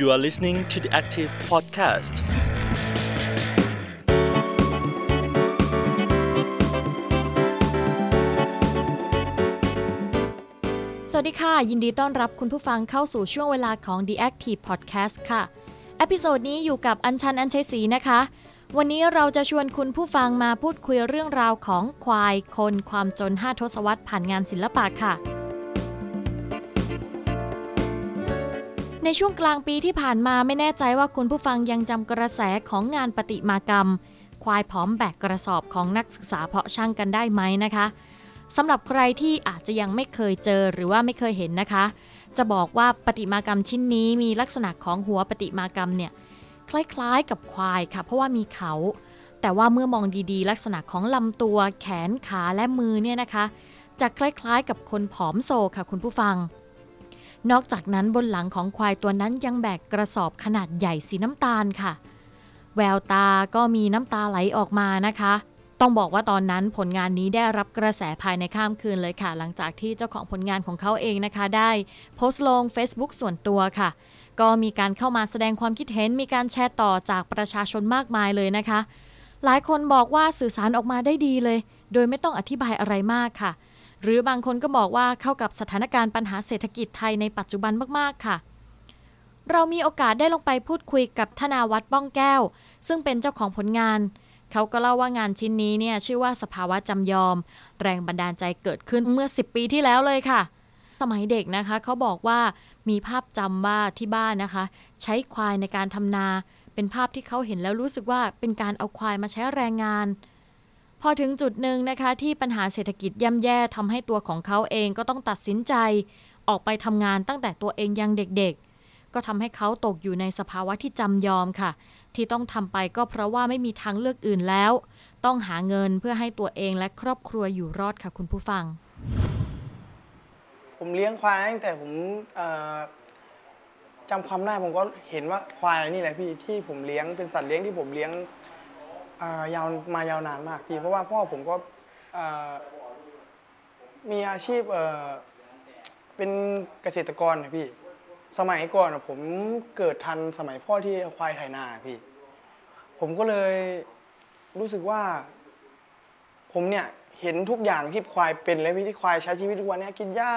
You are listening to the Active Podcast. สวัสดีค่ะ ยินดีต้อนรับคุณผู้ฟังเข้าสู่ช่วงเวลาของ The Active Podcast ค่ะเอพิโซดนี้อยู่กับอัญชันอัญชัยศรีนะคะ วันนี้เราจะชวนคุณผู้ฟังมาพูดคุยเรื่องราวของควายคนความจน 5 ทศวรรษผ่านงานศิลปะค่ะ ในช่วงกลางปีที่ผ่านมาไม่แน่ใจว่าคุณผู้ฟังยังจำกระแสของงานปฏิมากรรม ควายผอมแบกกระสอบของนักศึกษาเพาะช่างกันได้ไหมนะคะสำหรับใครที่อาจจะยังไม่เคยเจอหรือว่าไม่เคยเห็นนะคะ จะบอกว่าปฏิมากรรมชิ้นนี้มีลักษณะของหัวปฏิมากรรมเนี่ยคล้ายๆ กับควายค่ะ เพราะว่ามีเขา แต่ว่าเมื่อมองดีๆ ลักษณะของลำตัว แขนขาและมือเนี่ยนะคะ จะคล้ายๆ กับคนผอมโซค่ะคุณผู้ฟัง นอกจากนั้นบนหลังของควายตัวนั้นยังแบกกระสอบขนาดใหญ่สีน้ำตาลค่ะ แววตาก็มีน้ำตาไหลออกมานะคะ ต้องบอกว่าตอนนั้นผลงานนี้ได้รับกระแสภายในข้ามคืนเลยค่ะ หลังจากที่เจ้าของผลงานของเขาเองนะคะ ได้โพสต์ลง Facebook ส่วนตัวค่ะ ก็มีการเข้ามาแสดงความคิดเห็น มีการแชร์ต่อจากประชาชนมากมายเลยนะคะ หลายคนบอกว่าสื่อสารออกมาได้ดีเลย โดยไม่ต้องอธิบายอะไรมากค่ะ หรือบางคนก็บอกว่าเข้ากับสถานการณ์ปัญหาเศรษฐกิจไทยในปัจจุบันมากๆค่ะ เรามีโอกาสได้ลงไปพูดคุยกับธนาวัฒน์ป้องแก้ว ซึ่งเป็นเจ้าของผลงาน เขาก็เล่าว่างานชิ้นนี้เนี่ยชื่อว่าสภาวะจำยอม แรงบันดาลใจเกิดขึ้นเมื่อ 10 ปีที่แล้วเลยค่ะสมัยเด็กนะคะเขาบอกว่ามีภาพจำว่าที่บ้านนะคะ ใช้ควายในการทำนา เป็นภาพที่เขาเห็นแล้วรู้สึกว่าเป็นการเอาควายมาใช้แรงงาน พอถึงจุดหนึ่งนะคะที่ปัญหาเศรษฐกิจย่ำแย่ทำให้ตัวของเขาเองก็ต้องตัดสินใจ ออกไปทำงานตั้งแต่ตัวเองยังเด็กๆ ก็ทำให้เขาตกอยู่ในสภาวะที่จำยอมค่ะ ที่ต้องทำไปก็เพราะว่าไม่มีทางเลือกอื่นแล้ว ต้องหาเงินเพื่อให้ตัวเองและครอบครัวอยู่รอดค่ะคุณผู้ฟัง ผมเลี้ยงควายตั้งแต่ผมเอ่อจำความได้ผมก็เห็นว่าควายนี่แหละพี่ที่ผมเลี้ยงเป็นสัตว์เลี้ยงที่ผมเลี้ยง เอ่อยาวมายาวนานมากพี่เพราะว่าพ่อผมก็เอ่อมีอาชีพเอ่อเป็นเกษตรกรนะพี่ สมัยก่อนอะผมเกิดทันสมัยพ่อที่ควายไถนาพี่ ผมก็เลยรู้สึกว่า ผมเนี่ยเห็นทุกอย่างที่ควายเป็นเลยพี่ที่ควายใช้ชีวิตทุกวันเนี้กินหญ้า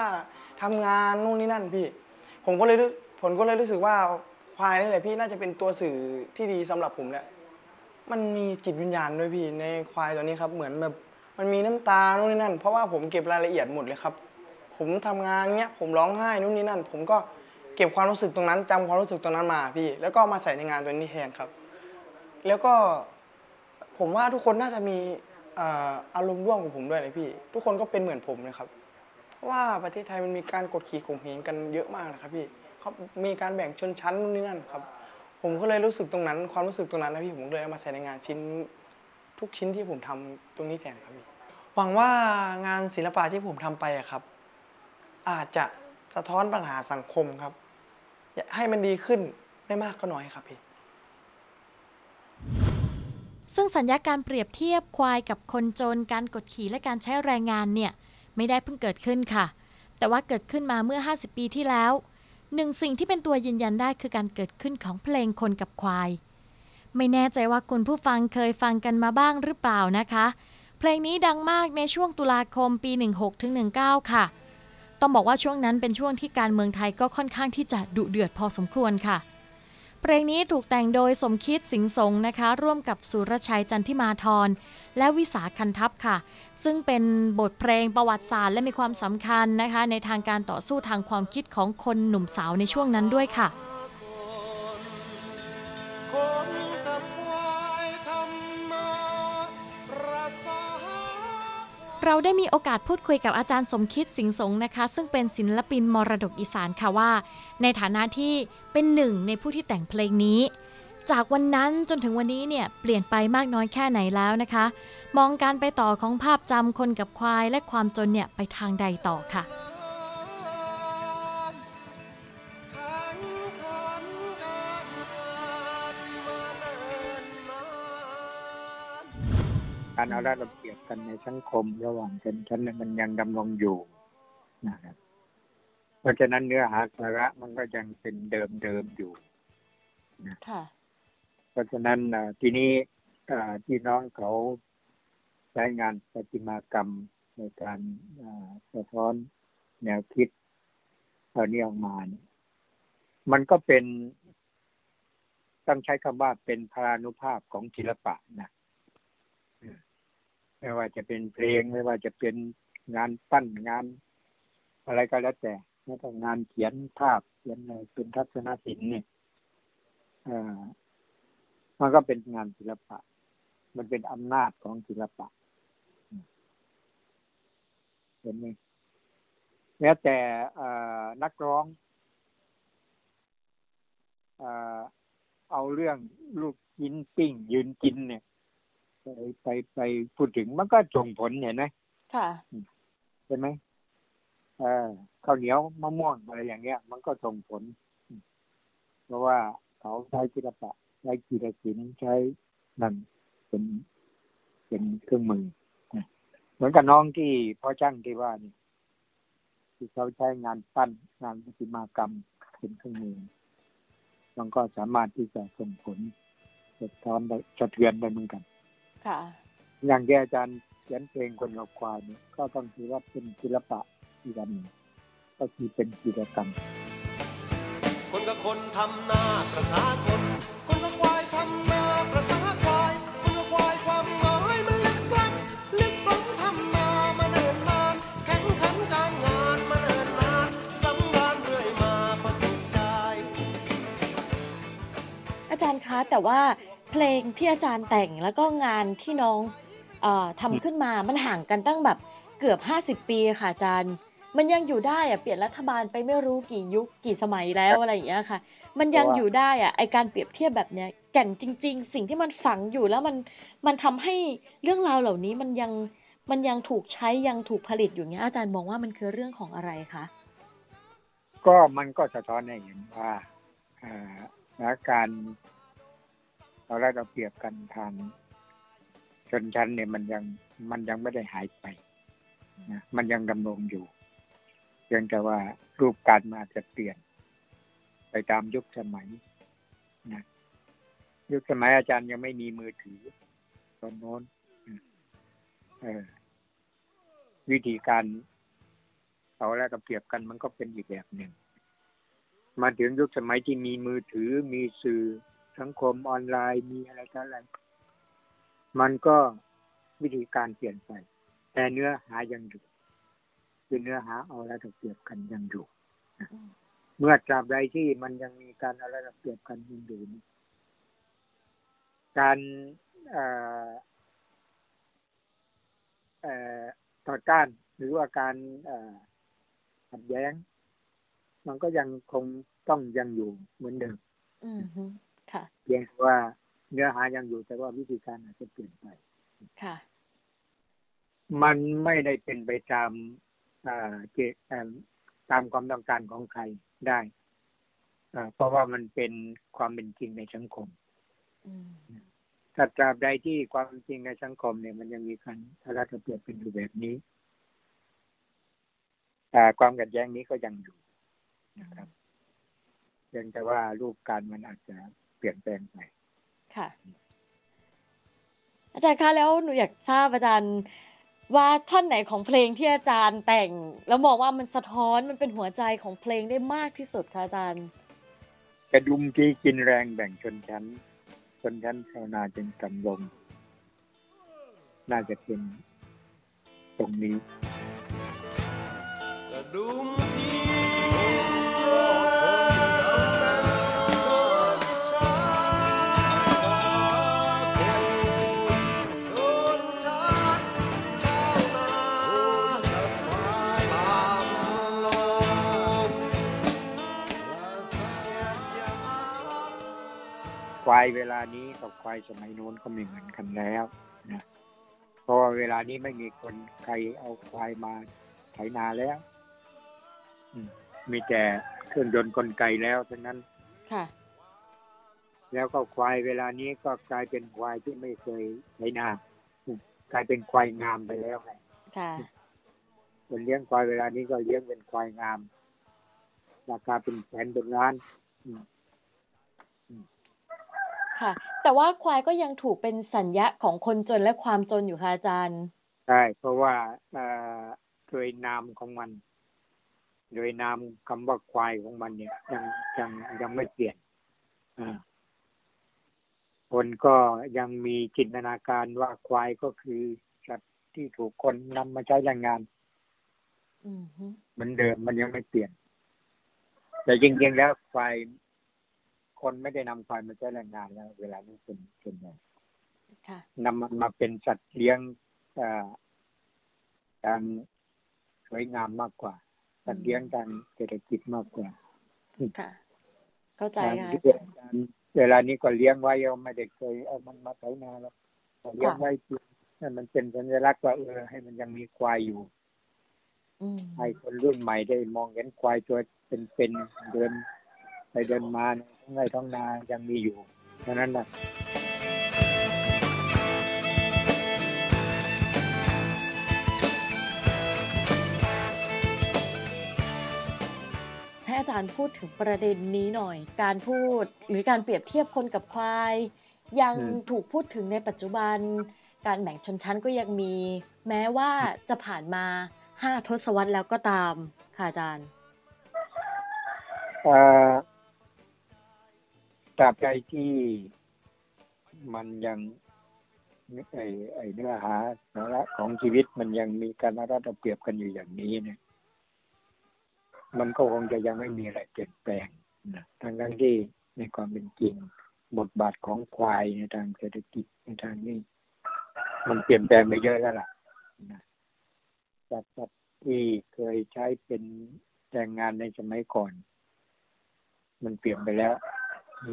ทำงานนู่นนี่นั่นพี่ ผมก็เลยรู้ผมก็เลยรู้สึกว่าควายนี่แหละพี่น่าจะเป็นตัวสื่อที่ดีสำหรับผมแหละ มันมีจิตวิญญาณด้วยพี่ในควายตัวนี้ครับ เหมือนแบบมันมีน้ำตาโน่นนี่นั่น เพราะว่าผมเก็บรายละเอียดหมดเลยครับ ผมทำงานเนี้ยผมร้องไห้นู่นนี่นั่น ผมก็เก็บความรู้สึกตรงนั้นจำความรู้สึกตรงนั้นมาพี่ แล้วก็มาใส่ในงานตัวนี้แทนครับ แล้วก็ผมว่าทุกคนน่าจะมีเอ่ออารมณ์ร่วมกับผมด้วยเลยพี่ ทุกคนก็เป็นเหมือนผมเลยครับเพราะว่าประเทศไทยมันมีการกดขี่ข่มเหงกันเยอะมากนะครับพี่เขามีการแบ่งชนชั้นนู่นนี่นั่นครับ ผมก็เลยรู้สึกตรงนั้น ความรู้สึกตรงนั้นนะพี่ผมเลยเอามาใส่ในงานชิ้นทุกชิ้นที่ผมทำตรงนี้แทนครับพี่หวังว่างานศิลปะที่ผมทำไปอะครับ อาจจะสะท้อนปัญหาสังคมครับ ให้มันดีขึ้นไม่มากก็น้อยครับพี่ซึ่งสัญญาการเปรียบเทียบควายกับคนจนการกดขี่และการใช้แรงงานเนี่ย ไม่ได้เพิ่งเกิดขึ้นค่ะ แต่ว่าเกิดขึ้นมาเมื่อ 50 ปีที่แล้ว หนึ่งสิ่งที่เป็นตัวยืนยันได้คือการเกิดขึ้นของเพลงคนกับควาย ไม่แน่ใจว่าคุณผู้ฟังเคยฟังกันมาบ้างหรือเปล่านะคะ เพลงนี้ดังมากในช่วงตุลาคมปี 16-19 ค่ะ ต้องบอกว่าช่วงนั้นเป็นช่วงที่การเมืองไทยก็ค่อนข้างที่จะดุเดือดพอสมควรค่ะ เพลงนี้ถูกแต่งโดยสมคิดสิงห์สงนะคะ ร่วมกับสุรชัยจันทิมาธรและวิสาคันทัพค่ะ ซึ่งเป็นบทเพลงประวัติศาสตร์และมีความสำคัญนะคะ ในทางการต่อสู้ทางความคิดของคนหนุ่มสาวในช่วงนั้นด้วยค่ะ เราได้มีโอกาสพูดคุยกับอาจารย์สมคิดสิงห์สงนะคะ ซึ่งเป็นศิลปินมรดกอีสานค่ะว่า ในฐานะที่เป็นหนึ่งในผู้ที่แต่งเพลงนี้ จากวันนั้นจนถึงวันนี้เนี่ยเปลี่ยนไปมากน้อยแค่ไหนแล้วนะคะ มองการไปต่อของภาพจำคนกับควายและความจนเนี่ยไปทางใดต่อค่ะ การเอาได้ระเบียบกันในสังคมระหว่างชนชั้นเนี่ยมันยังดำรงอยู่นะครับ เพราะฉะนั้นเนื้อหาสาระมันก็ยังเป็นเดิมเดิมๆอยู่ค่ะเพราะฉะนั้นอ่าทีนี้อ่าที่น้องเขาใช้งานประติมากรรมในการอ่าสะท้อนแนวคิดเหล่านี้ออกมาเนี่ยมันก็เป็นต้องใช้คำว่าเป็นพลานุภาพของศิลปะนะ ไม่ว่าจะเป็นเพลงไม่ว่าจะเป็นงานปั้นงาน อะไรก็แล้วแต่แม้แต่งานเขียนภาพเขียนอะไรเป็นทัศนศิลป์เนี่ยอ่อมันก็เป็นงานศิลปะ มันเป็นอำนาจของศิลปะเห็นไหมแม้แต่อ่อนักร้องอ่อเอาเรื่องลูกกินปิ้งยืนกินเนี่ย ไปไปไปพูดถึงมันก็ส่งผลเห็นไหมค่ะใช่ไหมเออข้าวเหนียวมะม่วงอะไรอย่างเงี้ย มันก็ส่งผล เพราะว่าเขาใช้ศิลปะใช้กีฬศิลป์ใช้นั่นเป็นเป็นเครื่องมือนะเหมือนกับน้องที่พ่อช่างที่ว่านี่ที่เขาใช้งานปั้นงานประติมากรรมเป็นเครื่องมือมันก็สามารถที่จะส่งผลสะท้อนได้สะเทือนได้เหมือนกัน ค่ะ อย่างที่อาจารย์เขียนเพลงคนกับควายเนี่ยก็ต้องถือว่าเป็นศิลปะอีกอันหนึ่งก็คือเป็นกิจกรรม คนกับคนทำนาประสาคนคนกับควายทำนาประสาควายคนกับควายความหมายมันลึกลับลึกล้ำทำนามาเนิ่นนานแข่งขันการงานมาเนิ่นนานสำราญเรื่อยมาประสบใจอาจารย์คะแต่ว่า เพลงที่อาจารย์แต่งแล้วก็งานที่น้องอทำขึ้นมามันห่างกันตั้งแบบเกือบห้าสิบปีค่ะอาจารย์ มันยังอยู่ได้อะเปลี่ยนรัฐบาลไปไม่รู้กี่ยุคกี่สมัยแล้วอะไรอย่างเงี้ยค่ะ มันยังอยู่ได้อะไอการเปรียบเทียบแบบเนี้ยแก่นจริง ๆ สิ่งที่มันฝังอยู่แล้วมันมันทำให้เรื่องราวเหล่านี้มันยังมันยังถูกใช้ยังถูกผลิตอยู่เงี้ยอาจารย์มองว่ามันคือเรื่องของอะไรคะก็มันก็สะท้อนให้เห็นว่าอ่าการ เราได้เราเปรียบกันทางชนชั้นเนี่ยมันยังมันยังไม่ได้หายไปนะมันยังดำรงอยู่เพียงแต่ว่ารูปการมาจะเปลี่ยน ไปตามยุคสมัยนะยุคสมัยอาจารย์ยังไม่มีมือถือตอนโน้นวิธีการเอาแล้วก็เปรียบกันมันก็เป็นอีกแบบหนึ่งมาถึงยุคสมัยที่มีมือถือมีสื่อ สังคมออนไลน์มีอะไรต่ออะไร มันก็วิธีการเปลี่ยนไป แต่เนื้อหายังอยู่คือเนื้อหาเอาล้วก็เปรียบกันยังอยู่เมื่อตราบใดที่มันยังมีการเอาล้วก็เปรียบกันยังอยู่การต่อต้านหรือว่าการขัดแย้ง มันก็ยังคงต้องยังอยู่เหมือนเดิม เพียงแต่ว่าเนื้อหายังอยู่แต่ว่าวิธีการอาจจะเปลี่ยนไปค่ะมันไม่ได้เป็นไปตามอ่าเจเอ่อตามความต้องการของใครได้อ่าเพราะว่ามันเป็นความเป็นจริงในสังคมอืมถ้าตราบใดที่ความเป็นจริงในสังคมเนี่ยมันยังมีการทะเลาะเปรียบเป็นอยู่แบบนี้แต่ความขัดแย้งนี้ก็ยังอยู่นะครับเพียงแต่ว่ารูปการมันอาจจะเปลี่ยนแปลงไปค่ะ อาจารย์คะแล้วหนูอยากทราบอาจารย์ว่าท่อนไหนของเพลงที่อาจารย์แต่ง แล้วมองว่ามันสะท้อนมันเป็นหัวใจของเพลงได้มากที่สุดคะอาจารย์กระดุมที่กินแรงแบ่งชนชั้น ชนชั้นชาวนาจึงกำลงน่าจะเป็นตรงนี้กระดุมยิ เวลานี้กับควายสมัยโน้นก็ไม่เหมือนกันแล้วนะเพราะว่าเวลานี้ไม่มีคนใครเอาควายมาไถนาแล้วอืมมีแต่เครื่องยนต์กลไกแล้วทั้งนั้นค่ะแล้วก็ควายเวลานี้ก็กลายเป็นควายที่ไม่เคยไถนาอืมกลายเป็นควายงามไปแล้วไงค่ะคนเลี้ยงควายเวลานี้ก็เลี้ยงเป็นควายงาม ราคาเป็นแสนเป็นล้านอืมอืม ค่ะ แต่ว่าควายก็ยังถูกเป็นสัญญะของคนจนและความจนอยู่ค่ะอาจารย์ ใช่ เพราะว่าเอ่อโดยนามของมัน โดยนามคำว่าควายของมันเนี่ย ยังยังยังไม่เปลี่ยนอ่าคนก็ยังมีจินตนาการว่าควายก็คือสัตว์ที่ถูกคนนำมาใช้แรงงานอืมฮึเหมือนเดิมมันยังไม่เปลี่ยน แต่จริงๆแล้วควาย คนไม่ได้นำควายมาใช้แรงงานแล้ว เวลานี้เป็นเป็นไงค่ะนำมันมาเป็นสัตว์เลี้ยงเอ่อทางสวยงามมากกว่า สัตว์เลี้ยงทางเศรษฐกิจมากกว่าค่ะ เข้าใจการค่ะเลี้ยงการเวลานี้ก็เลี้ยงไว้เอาไม่ได้เคยเอามันมาไถนาแล้วเลี้ยงไว้เพียงให้มันเป็นสัญลักษณ์ว่าเออให้มันยังมีควายอยู่อืมให้คนรุ่นใหม่ได้มองเห็นควายตัวเป็นๆเดินไปเดินมาใน ท้องไร่ท้องนายังมีอยู่ฉะนั้นนะให้อาจารย์พูดถึงประเด็นนี้หน่อย การพูดหรือการเปรียบเทียบคนกับควาย ยังถูกพูดถึงในปัจจุบัน การแบ่งชนชั้นก็ยังมี แม้ว่าจะผ่านมาห้าทศวรรษแล้วก็ตามค่ะอาจารย์เอ่อ ตราบใดที่มันยังไอ้ไอ้เนื้อหาสาระของชีวิตมันยังมีการรัดเอาเปรียบกันอยู่อย่างนี้เนี่ย มันก็คงจะยังไม่มีอะไรเปลี่ยนแปลงนะทั้งทั้งที่ในความเป็นจริง บทบาทของควายในทางเศรษฐกิจในทางนี้ มันเปลี่ยนแปลงไปเยอะแล้วล่ะนะจากจากที่เคยใช้เป็นแรงงานในสมัยก่อน มันเปลี่ยนไปแล้ว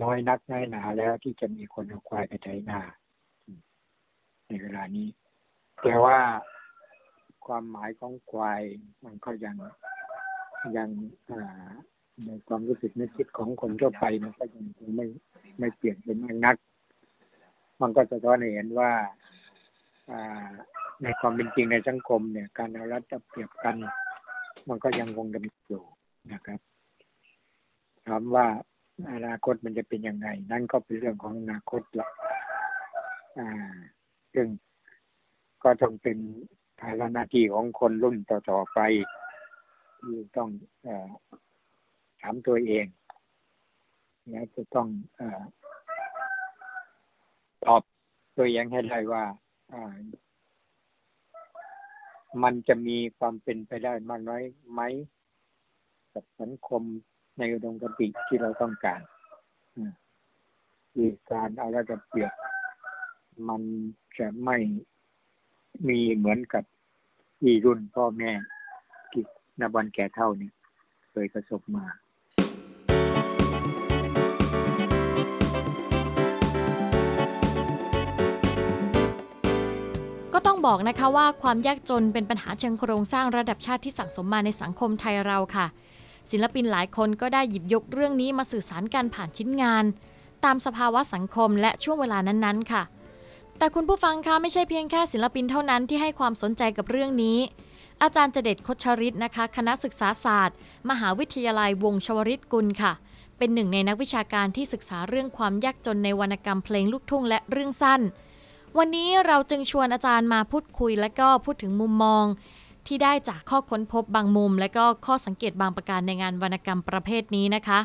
น้อยนักน้อยหนาแล้วที่จะมีคนเอาควายไปไถนาในเวลานี้ แต่ว่าความหมายของควายมันก็ยังยังอ่าในความรู้สึกนึกคิดของคนทั่วไปมันก็ยังไม่ไม่เปลี่ยนไปมากนัก มันก็สะท้อนเห็นว่าอ่าในความเป็นจริงในสังคมเนี่ย การเอารัดเอาเปรียบกัน มันก็ยังคงดำเนินอยู่นะครับถามว่า อนาคตมันจะเป็นยังไง นั่นก็เป็นเรื่องของอนาคตละอ่าซึ่งก็ต้องเป็นภาระหน้าที่ของคนรุ่นต่อๆไปที่ต้องอถามตัวเอง และจะต้องอตอบตัวเองให้ได้ว่าอ่ามันจะมีความเป็นไปได้มากน้อยไหมกับสังคม ในอุดมคติที่เราต้องการคือการเอาระดับเปรียบมันจะไม่มีเหมือนกับที่รุ่นพ่อแม่ที่นบันแก่เท่าเนี่ยเคยประสบมาก็ต้องบอกนะคะว่าความยากจนเป็นปัญหาเชิงโครงสร้างระดับชาติที่สั่งสมมาในสังคมไทยเราค่ะ ศิลปินหลายคนก็ได้หยิบยกเรื่องนี้มาสื่อสารกันผ่านชิ้นงาน ตามสภาวะสังคมและช่วงเวลานั้นๆ ค่ะ แต่คุณผู้ฟังคะไม่ใช่เพียงแค่ศิลปินเท่านั้นที่ให้ความสนใจกับเรื่องนี้ อาจารย์เจเด็ดคชริตนะคะ คณะศึกษาศาสตร์ มหาวิทยาลัยวงชวริตกุลค่ะ เป็นหนึ่งในนักวิชาการที่ศึกษาเรื่องความยากจนในวรรณกรรมเพลงลูกทุ่งและเรื่องสั้น วันนี้เราจึงชวนอาจารย์มาพูดคุยและก็พูดถึงมุมมอง ที่ได้จากข้อค้นพบบางมุม และก็ข้อสังเกตบางประการในงานวรรณกรรมประเภทนี้นะคะ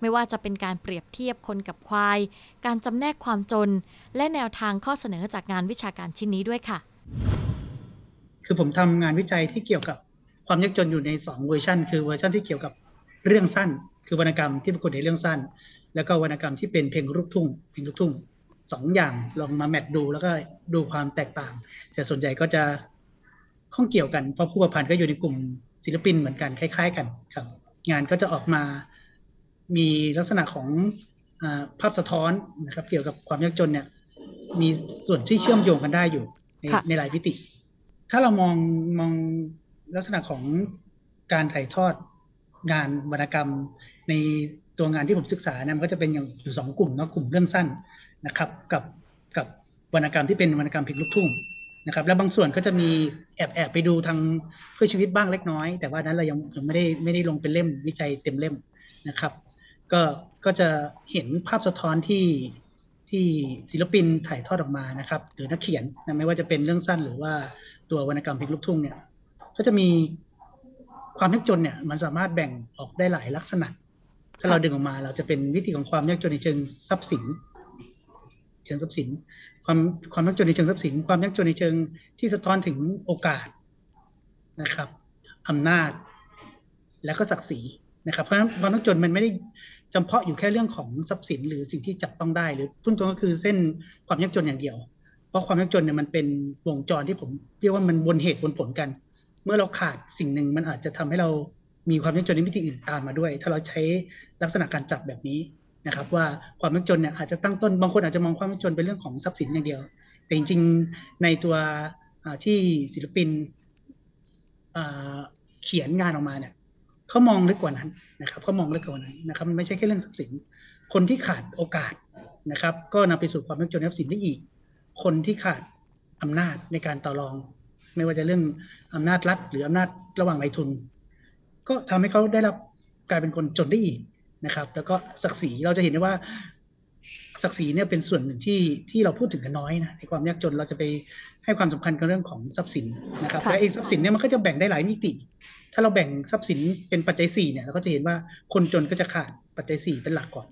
ไม่ว่าจะเป็นการเปรียบเทียบคนกับควาย การจำแนกความจน และแนวทางข้อเสนอจากงานวิชาการชิ้นนี้ด้วยค่ะ คือผมทำงานวิจัยที่เกี่ยวกับความยากจนอยู่ใน 2 เวอร์ชันคือเวอร์ชันที่เกี่ยวกับเรื่องสั้น คือวรรณกรรมที่ปรากฏในเรื่องสั้น แล้วก็วรรณกรรมที่เป็นเพลงลูกทุ่งเพลงลูกทุ่งสองอย่างลองมา match ดูแล้วก็ดูความแตกต่าง แต่ส่วนใหญ่ก็จะ ข้องเกี่ยวกันเพราะผู้ประพันธ์ก็อยู่ในกลุ่มศิลปินเหมือนกันคล้าย ๆ กันครับ งานก็จะออกมามีลักษณะของอาภาพสะท้อนนะครับ เกี่ยวกับความยากจนเนี่ย มีส่วนที่เชื่อมโยงกันได้อยู่ในค่ะในหลายมิติ ถ้าเรามองมองลักษณะของการถ่ายทอดงานวรรณกรรมในตัวงานที่ผมศึกษาเนี่ยมันก็จะเป็นอย่างอยู่สองกลุ่มเนาะกลุ่มเรื่องสั้นนะครับ กับกับวรรณกรรมที่เป็นวรรณกรรมเพลงลูกทุ่ง นะครับ และบางส่วนก็จะมีแอบแอบไปดูทางเพื่อชีวิตบ้างเล็กน้อย แต่ว่านั้นเรายังยังไม่ได้ไม่ได้ลงเป็นเล่มวิจัยเต็มเล่มนะครับ ก็ก็จะเห็นภาพสะท้อนที่ทที่ศิลปินถ่ายทอดออกมานะครับหรือนักเขียนนะไม่ว่าจะเป็นเรื่องสั้นหรือว่าตัววรรณกรรมเพลงลูกทุ่งเนี่ยก็จะมีความยากจนเนี่ยมันสามารถแบ่งออกได้หลายลักษณะ ถ้าเราดึงออกมาเราจะเป็นวิธีของความยากจนในเชิงทรัพย์สิน เชิงทรัพย์สิน ความความยากจนในเชิงทรัพย์สิน ความยากจนในเชิงที่สะท้อนถึงโอกาสนะครับอำนาจ และก็ศักดิ์ศรีนะครับ เพราะฉะนั้นความยากจนมันไม่ได้จำเพาะอยู่แค่เรื่องของทรัพย์สิน หรือสิ่งที่จับต้องได้ หรือพุ่งตรงก็คือเส้นความยากจนอย่างเดียว เพราะความยากจนเนี่ยมันเป็นวงจรที่ผมเรียกว่ามันวนเหตุวนผลกัน เมื่อเราขาดสิ่งหนึ่งมันอาจจะทำให้เรามีความยากจนในมิติอื่นตามมาด้วย ถ้าเราใช้ลักษณะการจับแบบนี้ นะครับว่าความยากจนเนี่ยอาจจะตั้งต้นบางคนอาจจะมองความยากจนเป็นเรื่องของทรัพย์สินอย่างเดียว แต่จริงๆในตัวที่ศิลปินเขียนงานออกมาเนี่ยเขามองลึกกว่านั้นนะครับเขามองลึกกว่านั้นนะครับมันไม่ใช่แค่เรื่องทรัพย์สิน คนที่ขาดโอกาสนะครับ ก็นำไปสู่ความยากจนในทรัพย์สินได้อีก คนที่ขาดอำนาจในการต่อรอง ไม่ว่าจะเรื่องอำนาจรัฐ หรืออำนาจระหว่างนายทุน ก็ทำให้เขาได้รับกลายเป็นคนจนได้อีก นะครับ แล้วก็ศักดิ์ศรีเราจะเห็นได้ว่าศักดิ์ศรีเนี่ยเป็นส่วนหนึ่งที่ที่เราพูดถึงกันน้อยนะในความยากจนเราจะไปให้ความสำคัญกับเรื่องของทรัพย์สินนะครับและเองทรัพย์สินเนี่ยมันก็จะแบ่งได้หลายมิติ ถ้าเราแบ่งทรัพย์สินเป็นปัจจัยสี่เนี่ยเราก็จะเห็นว่าคนจนก็จะขาดปัจจัยสี่เป็นหลักก่อน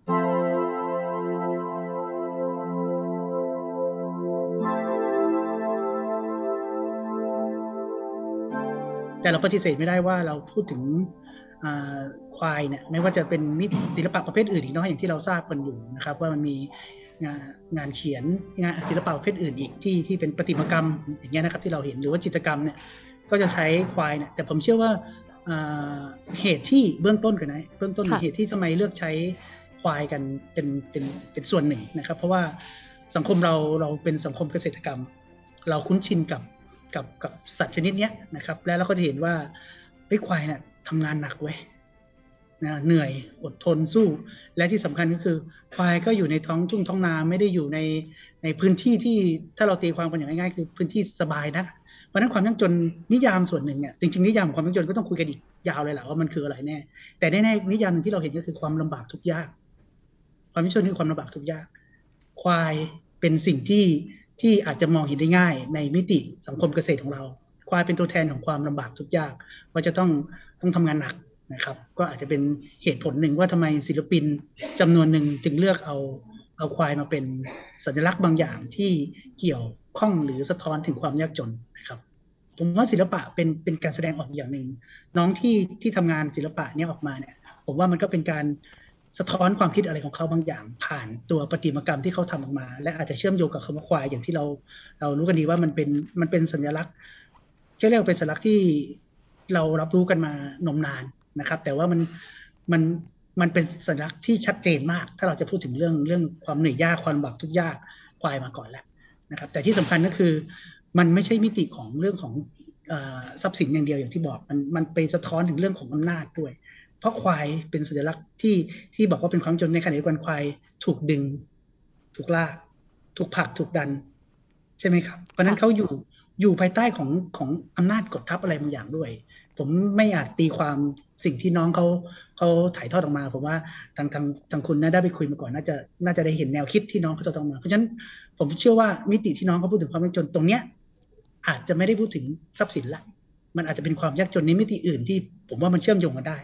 แต่เราปฏิเสธไม่ได้ว่าเราพูดถึง ควายเนี่ยไม่ว่าจะเป็นมิตศิลปะประเภทอื่นอีกเนาะอย่างที่เราทราบกันอยู่นะครับ ว่ามันมีงานงานเขียนงานศิลปะประเภทอื่นอีกที่ที่เป็นประติมากรรมอย่างเงี้ยนะครับที่เราเห็นหรือว่าจิตรกรรมเนี่ยก็จะใช้ควายเนี่ยแต่ผมเชื่อว่าเหตุที่เบื้องต้นกันนะเบื้องต้นเหตุที่ทำไมเลือกใช้ควายกันเป็นเป็นเป็นส่วนหนึ่งนะครับ เพราะว่าสังคมเราเราเป็นสังคมเกษตรกรรม เราคุ้นชินกับกับกับสัตว์ชนิดนี้นะครับ แล้วเราก็จะเห็นว่าไอ้ควายเนี่ย ทำงานหนักเว้ยนะเหนื่อยอดทนสู้ และที่สำคัญก็คือควายก็อยู่ในท้องทุ่งท้องนาไม่ได้อยู่ในในพื้นที่ที่ถ้าเราตีความกันอย่างง่ายๆคือพื้นที่สบายนะเพราะนั้นความยากจนนิยามส่วนหนึ่งเนี่ยจริงๆนิยามของความยากจนก็ต้องคุยกันอีกยาวเลยแหละว่ามันคืออะไรแน่แต่แน่ๆนิยามหนึ่งที่เราเห็นก็คือความลำบากทุกยาก ความยากจนคือความลำบากทุกยาก ควายเป็นสิ่งที่ที่อาจจะมองเห็นได้ง่าย ในมิติสังคมเกษตรของเรา ควายเป็นตัวแทนของความลำบากทุกยากว่าจะต้องต้องทำงานหนักนะครับ ก็อาจจะเป็นเหตุผลหนึ่งว่าทำไมศิลปินจำนวนหนึ่งจึงเลือกเอาเอาควายมาเป็นสัญลักษณ์บางอย่างที่เกี่ยวข้องหรือสะท้อนถึงความยากจนนะครับ ผมว่าศิลปะเป็นเป็นการแสดงออกอย่างหนึ่ง น้องที่ที่ทำงานศิลปะเนี้ยออกมาเนี่ย ผมว่ามันก็เป็นการสะท้อนความคิดอะไรของเขาบางอย่าง ผ่านตัวประติมากรรมที่เขาทำออกมา และอาจจะเชื่อมโยงกับคำว่าควายอย่างที่เราเรารู้กันดีว่ามันเป็นมันเป็นสัญลักษณ์ เชื่อเรียกเป็นสัญลักษณ์ที่เรารับรู้กันมานมนานนะครับ แต่ว่ามันมันมันเป็นสัญลักษณ์ที่ชัดเจนมาก ถ้าเราจะพูดถึงเรื่องเรื่องความเหนื่อยยากความบักทุกยากควายมาก่อนแล้วนะครับ แต่ที่สำคัญก็คือมันไม่ใช่มิติของเรื่องของทรัพย์สินอย่างเดียวอย่างที่บอกมันมันไปสะท้อนถึงเรื่องของอำนาจด้วย เพราะควายเป็นสัญลักษณ์ที่ที่บอกว่าเป็นความจนในขณะเดียวกันควายถูกดึง ถูกลากถูกผลักถูกดัน ใช่ไหมครับ เพราะนั้นเขาอยู่ อยู่ภายใต้ของของอำนาจกดทับอะไรบางอย่างด้วย ผมไม่อาจตีความสิ่งที่น้องเขาเขาถ่ายทอดออกมาผมว่าทางทางทางคุณน่าได้ไปคุยมาก่อนน่าจะน่าจะได้เห็นแนวคิดที่น้องเขาจะต้องมา เพราะฉะนั้นผมเชื่อว่ามิติที่น้องเขาพูดถึงความยากจนตรงเนี้ยอาจจะไม่ได้พูดถึงทรัพย์สินละ มันอาจจะเป็นความยากจนในมิติอื่นที่ผมว่ามันเชื่อมโยงกันได้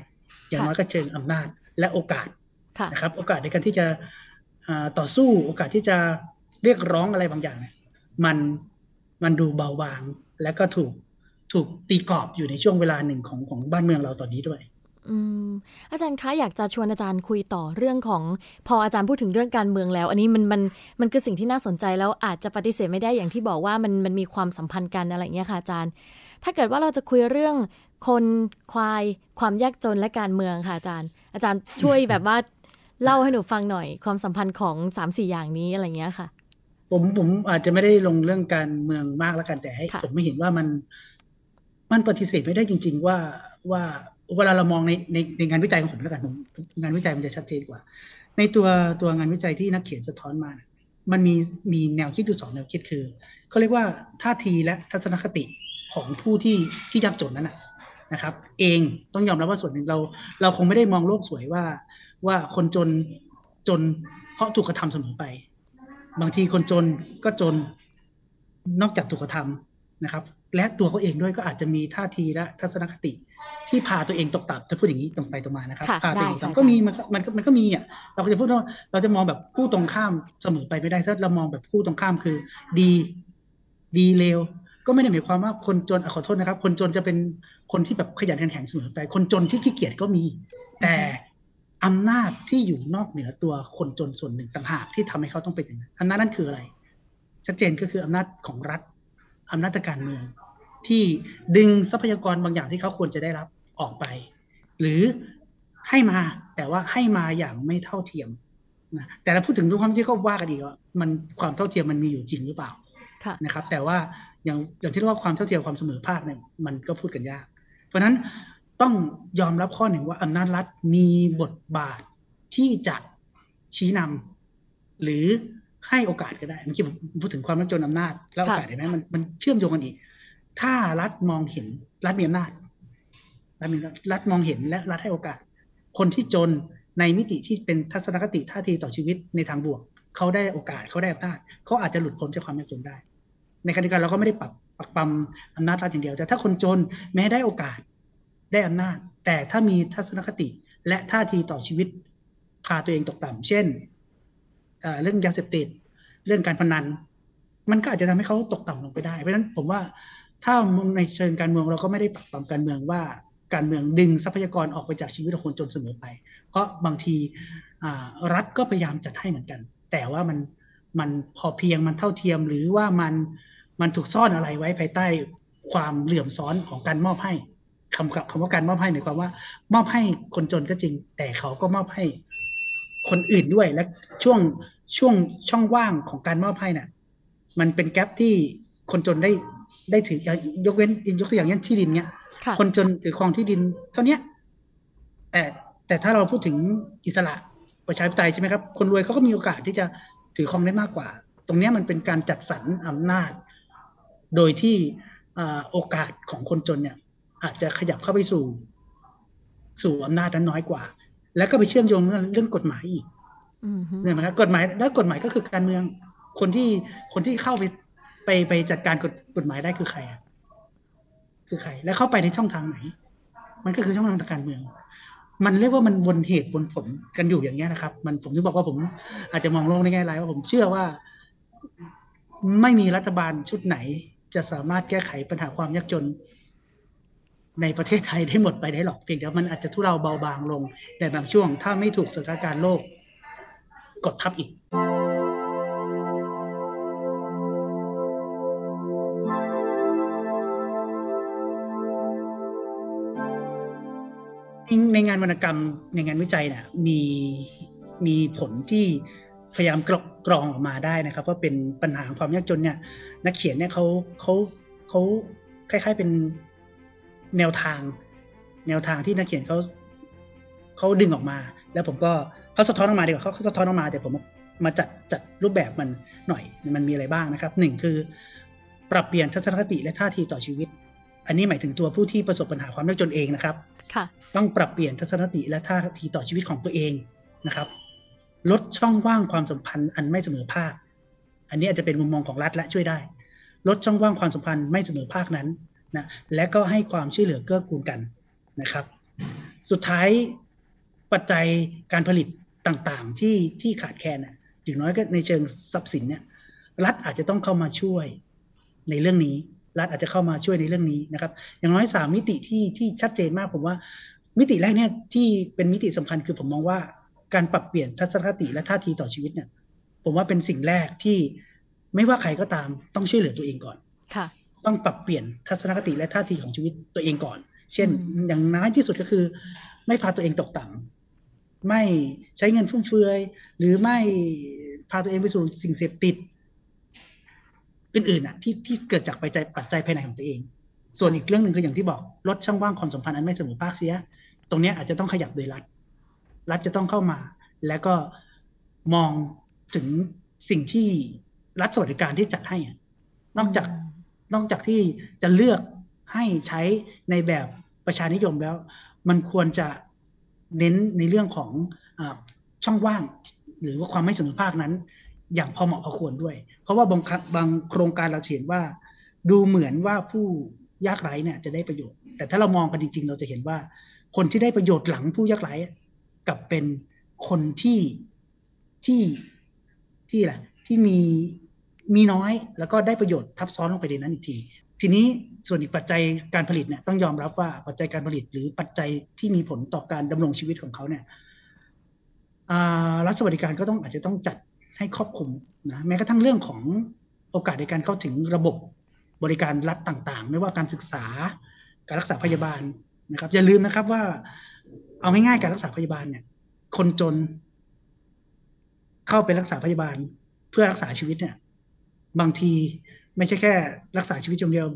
อย่างน้อยก็เชิงอำนาจและโอกาสนะครับ โอกาสในการที่จะต่อสู้โอกาสที่จะเรียกร้องอะไรบางอย่างมัน มันดูเบาบาง และก็ถูกถูกตีกรอบอยู่ในช่วงเวลาหนึ่งของของบ้านเมืองเราตอนนี้ด้วยอืมอาจารย์คะอยากจะชวนอาจารย์คุยต่อเรื่องของ พออาจารย์พูดถึงเรื่องการเมืองแล้ว อันนี้มันมันมันคือสิ่งที่น่าสนใจแล้วอาจจะปฏิเสธไม่ได้อย่างที่บอกว่ามันมันมีความสัมพันธ์กันอะไรเงี้ยค่ะอาจารย์ ถ้าเกิดว่าเราจะคุยเรื่องคนควาย ความยากจนและการเมืองค่ะอาจารย์ อาจารย์ช่วยแบบว่าเล่าให้หนูฟังหน่อย ความสัมพันธ์ของสามสี่อย่างนี้อะไรเงี้ยค่ะ ผมผมอาจจะไม่ได้ลงเรื่องการเมืองมากแล้วกันแต่ให้ผมไม่เห็นว่ามัน มันปฏิเสธไม่ได้จริง ๆ ว่าว่าเวลาเรามองในในในงานวิจัยของผมแล้วกันงานวิจัยมันจะชัดเจนกว่า ในตัวตัวงานวิจัยที่นักเขียนสะท้อนมา มันมีมีแนวคิดอยู่สองแนวคิดคือเขาเรียกว่าท่าทีและทัศนคติของผู้ที่ที่ยากจนนั้นนะครับ เองต้องยอมรับว่าส่วนหนึ่งเรา เราคงไม่ได้มองโลกสวยว่าว่าคนจนจนเพราะถูกกระทำเสมอไป บางทีคนจนก็จนนอกจากถูกกระทำนะครับ และตัวเขาเองด้วยก็อาจจะมีท่าทีและทัศนคติ ที่พาตัวเองตกต่ำถ้าพูดอย่างนี้ตรงไปตรงมานะครับค่ะพาตัวเองตกได้ค่ะต่ำก็มีมันก็มันก็มันก็มีอะเราก็จะพูดว่าเราจะมองแบบคู่ตรงข้ามเสมอไปไม่ได้ถ้าเรามองแบบคู่ตรงข้ามคือ ดี ดีเลวก็ไม่ได้หมายความว่าคนจนอะขอโทษนะครับ คนจนจะเป็นคนที่แบบขยันขันแข็งเสมอไป คนจนที่ขี้เกียจก็มี แต่ อำนาจที่อยู่นอกเหนือตัวคนจนส่วนหนึ่งต่างหากที่ทำให้เขาต้องเป็นอย่างนั้นอำนาจนั้นคืออะไร ชัดเจนก็คืออำนาจของรัฐอำนาจทางการเมือง ที่ดึงทรัพยากรบางอย่างที่เขาควรจะได้รับออกไป หรือให้มาแต่ว่าให้มาอย่างไม่เท่าเทียมนะแต่เราพูดถึงเรื่องความที่เขาว่ากันอีกว่ามันความเท่าเทียมมันมีอยู่จริงหรือเปล่าค่ะนะครับ แต่ว่าอย่างอย่างที่เรียกว่าความเท่าเทียมความเสมอภาคเนี่ยมันก็พูดกันยาก เพราะฉะนั้น ต้องยอมรับข้อหนึ่งว่าอำนาจรัฐมีบทบาทที่จะชี้นำหรือให้โอกาสก็ได้เมื่อกี้ผมพูดถึงความรักจนอำนาจ และโอกาสเห็นไหมมันมันเชื่อมโยงกันอีก ถ้ารัฐมองเห็นรัฐมีอำนาจรัฐมีรัฐมองเห็นและรัฐให้โอกาส คนที่จนในมิติที่เป็นทัศนคติท่าทีต่อชีวิตในทางบวก เขาได้โอกาสเขาได้อำนาจเขาอาจจะหลุดพ้นจากความยากจนได้ ในขณะเดียวกันเราก็ไม่ได้ปรับปักปั๊มอำนาจรัฐอย่างเดียว แต่ถ้าคนจนแม้ได้โอกาส ได้อำนาจ แต่ถ้ามีทัศนคติและท่าทีต่อชีวิตพาตัวเองตกต่ำเช่นเรื่องยาเสพติด เรื่องการพนัน มันก็อาจจะทำให้เขาตกต่ำลงไปได้ เพราะฉะนั้นผมว่าถ้าในเชิงการเมืองเราก็ไม่ได้ปรับปรามการเมืองว่าการเมืองดึงทรัพยากรออกไปจากชีวิตของคนจนเสมอไป เพราะบางทีรัฐก็พยายามจัดให้เหมือนกัน แต่ว่ามันมันพอเพียงมันเท่าเทียมหรือว่ามันมันถูกซ่อนอะไรไว้ภายใต้ความเหลื่อมซ้อนของการมอบให้ คำกับคำว่าการมอบให้หมายความว่า มอบให้คนจนก็จริง แต่เขาก็มอบให้คนอื่นด้วยและช่วงช่วงช่องว่างของการมอบให้น่ะ มันเป็นแกลบที่คนจนได้ได้ถือยกเว้นยกตัวอย่างเช่นที่ดินเนี้ยค่ะคนจนถือครองที่ดิน เท่าเนี้ยแต่แต่ถ้าเราพูดถึงอิสระประชาธิปไตยใช่ไหมครับ คนรวยเขาก็มีโอกาสที่จะถือครองได้มากกว่า ตรงเนี้ยมันเป็นการจัดสรรอำนาจ โดยที่อ่าโอกาสของคนจนเนี่ย อาจจะขยับเข้าไปสู่ สู่อำนาจนั้นน้อยกว่า แล้วก็ไปเชื่อมโยงเรื่องกฎหมายอีกอืมฮึเนี่ยไหมครับกฎหมายแล้วกฎหมายก็คือการเมือง คนที่คนที่เข้าไปไปไปจัดการกฎกฎหมายได้คือใครอะคือใคร แล้วเข้าไปในช่องทางไหน มันก็คือช่องทางทางการเมือง มันเรียกว่ามันวนเหตุวนผลกันอยู่อย่างเงี้ยนะครับ มันผมถึงบอกว่าผมอาจจะมองโลกในแง่ร้ายว่าผมเชื่อว่า ไม่มีรัฐบาลชุดไหน จะสามารถแก้ไขปัญหาความยากจน ในประเทศไทยได้หมดไปได้หรอกเพียงแต่มันอาจจะทุเลาเบาบางลงในบางช่วง ถ้าไม่ถูกสถานการณ์โลกกดทับอีกในงานวรรณกรรมในงานวิจัยเนี่ยมีมีผลที่พยายามกรกรองออกมาได้นะครับว่าเป็นปัญหาของความยากจนเนี่ยนักเขียนเนี่ยเขาเขาเขาคล้ายๆเป็น แนวทาง แนวทางที่นักเขียนเขาเขาดึงออกมา แล้วผมก็เขาสะท้อนออกมาดีกว่าเขาเขาสะท้อนออกมาแต่ผมมาจัดจัดรูปแบบมันหน่อยมันมีอะไรบ้างนะครับหนึ่งคือ ปรับเปลี่ยนทัศนคติและท่าทีต่อชีวิต อันนี้หมายถึงตัวผู้ที่ประสบปัญหาความยากจนเองนะครับค่ะต้องปรับเปลี่ยนทัศนคติและท่าทีต่อชีวิตของตัวเองนะครับ ลดช่องว่างความสัมพันธ์อันไม่เสมอภาค อันนี้อาจจะเป็นมุมมองของรัฐและช่วยได้ ลดช่องว่างความสัมพันธ์ไม่เสมอภาคนั้น นะและก็ให้ความช่วยเหลือเกื้อกูลกันนะครับ สุดท้ายปัจจัยการผลิตต่างๆที่ที่ขาดแคลนอย่างน้อยก็ในเชิงทรัพย์สินเนี่ยรัฐอาจจะต้องเข้ามาช่วยในเรื่องนี้ รัฐอาจจะเข้ามาช่วยในเรื่องนี้นะครับ อย่างน้อยสามมิติที่ที่ชัดเจนมากผมว่า มิติแรกเนี่ยที่เป็นมิติสำคัญคือผมมองว่าการปรับเปลี่ยนทัศนคติและท่าทีต่อชีวิตเนี่ย ผมว่าเป็นสิ่งแรกที่ไม่ว่าใครก็ตามต้องช่วยเหลือตัวเองก่อน ต้องปรับเปลี่ยนทัศนคติและท่าทีของชีวิตตัวเองก่อน เช่นอืมอย่างน้อยที่สุดก็คือ ไม่พาตัวเองตกต่ำไม่ใช้เงินฟุ่มเฟือย หรือไม่พาตัวเองไปสู่สิ่งเสพติด อื่นๆอะที่ที่เกิดจากปัจจัยปัจจัยภายในของตัวเอง ส่วนอีกเรื่องหนึ่งคืออย่างที่บอกลดช่องว่างความสัมพันธ์อันไม่เสมอภาคเสีย ตรงเนี้ยอาจจะต้องขยับโดยรัฐ รัฐจะต้องเข้ามา แล้วก็มองถึงสิ่งที่รัฐสวัสดิการที่จัดให้อะนอกจาก นอกจากที่จะเลือกให้ใช้ในแบบประชานิยมแล้ว มันควรจะเน้นในเรื่องของอช่องว่าง หรือว่าความไม่สมอภาคนั้น อย่างพอเหมาะพอควรด้วย เพราะว่าบางบางโครงการเราเห็นว่า ดูเหมือนว่าผู้ยากไร้เนี่ยจะได้ประโยชน์ แต่ถ้าเรามองกันจริง ๆ เราจะเห็นว่า คนที่ได้ประโยชน์หลังผู้ยากไร้กับเป็นคนที่ที่ที่อะไรที่มี มีน้อยแล้วก็ได้ประโยชน์ทับซ้อนลงไปในนั้นอีกที ทีนี้ส่วนอีกปัจจัยการผลิตเนี่ยต้องยอมรับว่าปัจจัยการผลิตหรือปัจจัยที่มีผลต่อการดำรงชีวิตของเขาเนี่ยรัฐสวัสดิการก็ต้องอาจจะต้องจัดให้ครอบคลุมนะแม้กระทั่งเรื่องของโอกาสในการเข้าถึงระบบบริการรัฐต่างๆ ไม่ว่าการศึกษาการรักษาพยาบาลนะครับ อย่าลืมนะครับว่า เอาง่ายๆการรักษาพยาบาลเนี่ย คนจน เข้าไปรักษาพยาบาลเพื่อรักษาชีวิตเนี่ย บางทีไม่ใช่แค่รักษาชีวิตอย่างเดียว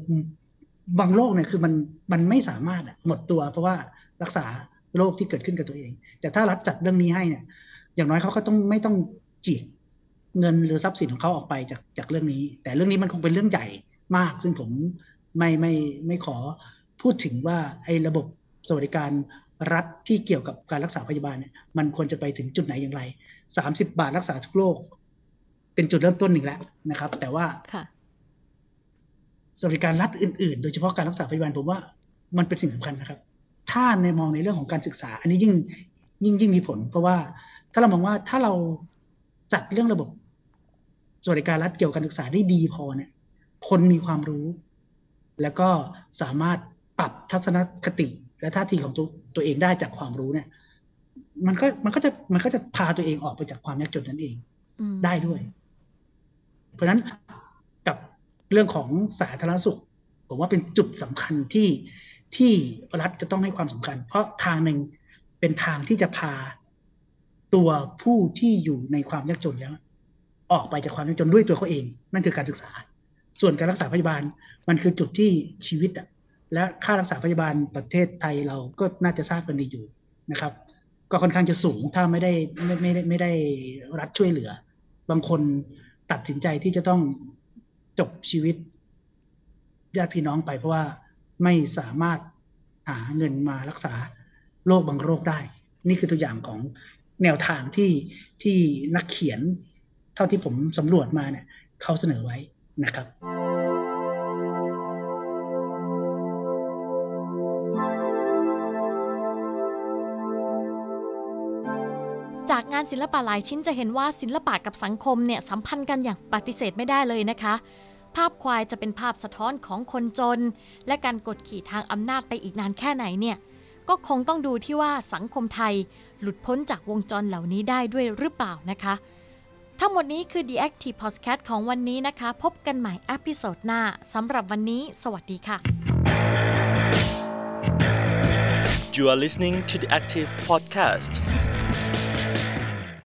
บางโรคเนี่ยคือมันมันไม่สามารถหมดตัว เพราะว่ารักษาโรคที่เกิดขึ้นกับตัวเอง แต่ถ้ารัฐจัดเรื่องนี้ให้เนี่ย อย่างน้อยเขาก็ต้องไม่ต้องจีกเงินหรือทรัพย์สินของเขาออกไปจากจากเรื่องนี้ แต่เรื่องนี้มันคงเป็นเรื่องใหญ่มาก ซึ่งผมไม่ไม่ไม่ขอพูดถึงว่าไอ้ระบบสวัสดิการรัฐที่เกี่ยวกับการรักษาพยาบาลเนี่ยมันควรจะไปถึงจุดไหนอย่างไรสามสิบาทรักษาทุกโรค เป็นจุดเริ่มต้นหนึ่งแล้วนะครับ แต่ว่าค่ะสวัสดิการรัฐอื่นๆ โดยเฉพาะการรักษาพยาบาลผมว่ามันเป็นสิ่งสำคัญนะครับ ถ้าในมองในเรื่องของการศึกษา อันนี้ยิ่งยิ่งยิ่งมีผล เพราะว่าถ้าเรามองว่าถ้าเราจัดเรื่องระบบสวัสดิการรัฐเกี่ยวกับการศึกษาได้ดีพอเนี่ย คนมีความรู้ แล้วก็สามารถปรับทัศนคติและท่าทีของตัวตัวเองได้จากความรู้เนี่ย มันก็มันก็จะมันก็จะพาตัวเองออกไปจากความยากจนนั่นเองอืมได้ด้วยเพ ราะฉะนั้นกับเรื่องของสาธารณสุข ผมว่าเป็นจุดสำคัญที่ที่รัฐจะต้องให้ความสำคัญ เพราะทางหนึ่งเป็นทางที่จะพาตัวผู้ที่อยู่ในความยากจนแล้วออกไปจากความยากจนด้วยตัวเขาเอง นั่นคือการศึกษา ส่วนการรักษาพยาบาลมันคือจุดที่ชีวิตอะและค่ารักษาพยาบาลประเทศไทยเราก็น่าจะทราบกันดีอยู่นะครับ ก็ค่อนข้างจะสูงถ้าไม่ได้ไม่ไม่ได้ไม่ได้รัฐช่วยเหลือ บางคน ตัดสินใจที่จะต้องจบชีวิตญาติพี่น้องไปเพราะว่าไม่สามารถหาเงินมารักษาโรคบางโรคได้ นี่คือตัวอย่างของแนวทางที่ที่นักเขียนเท่าที่ผมสำรวจมาเนี่ยเขาเสนอไว้นะครับานศิลปะหลายชิ้นจะเห็นว่าศิลปะกับสังคมเนี่ยสัมพันธ์กันอย่างปฏิเสธไม่ได้เลยนะคะ ภาพควายจะเป็นภาพสะท้อนของคนจน และการกดขี่ทางอำนาจไปอีกนานแค่ไหนเนี่ยก็คงต้องดูที่ว่าสังคมไทยหลุดพ้นจากวงจรเหล่านี้ได้ด้วยหรือเปล่านะคะ ทั้งหมดนี้คือ The Active Podcast ของวันนี้นะคะ พบกันใหม่อพิโซดหน้าสำหรับวันนี้ สวัสดีค่ะ You are listening to the Active Podcast.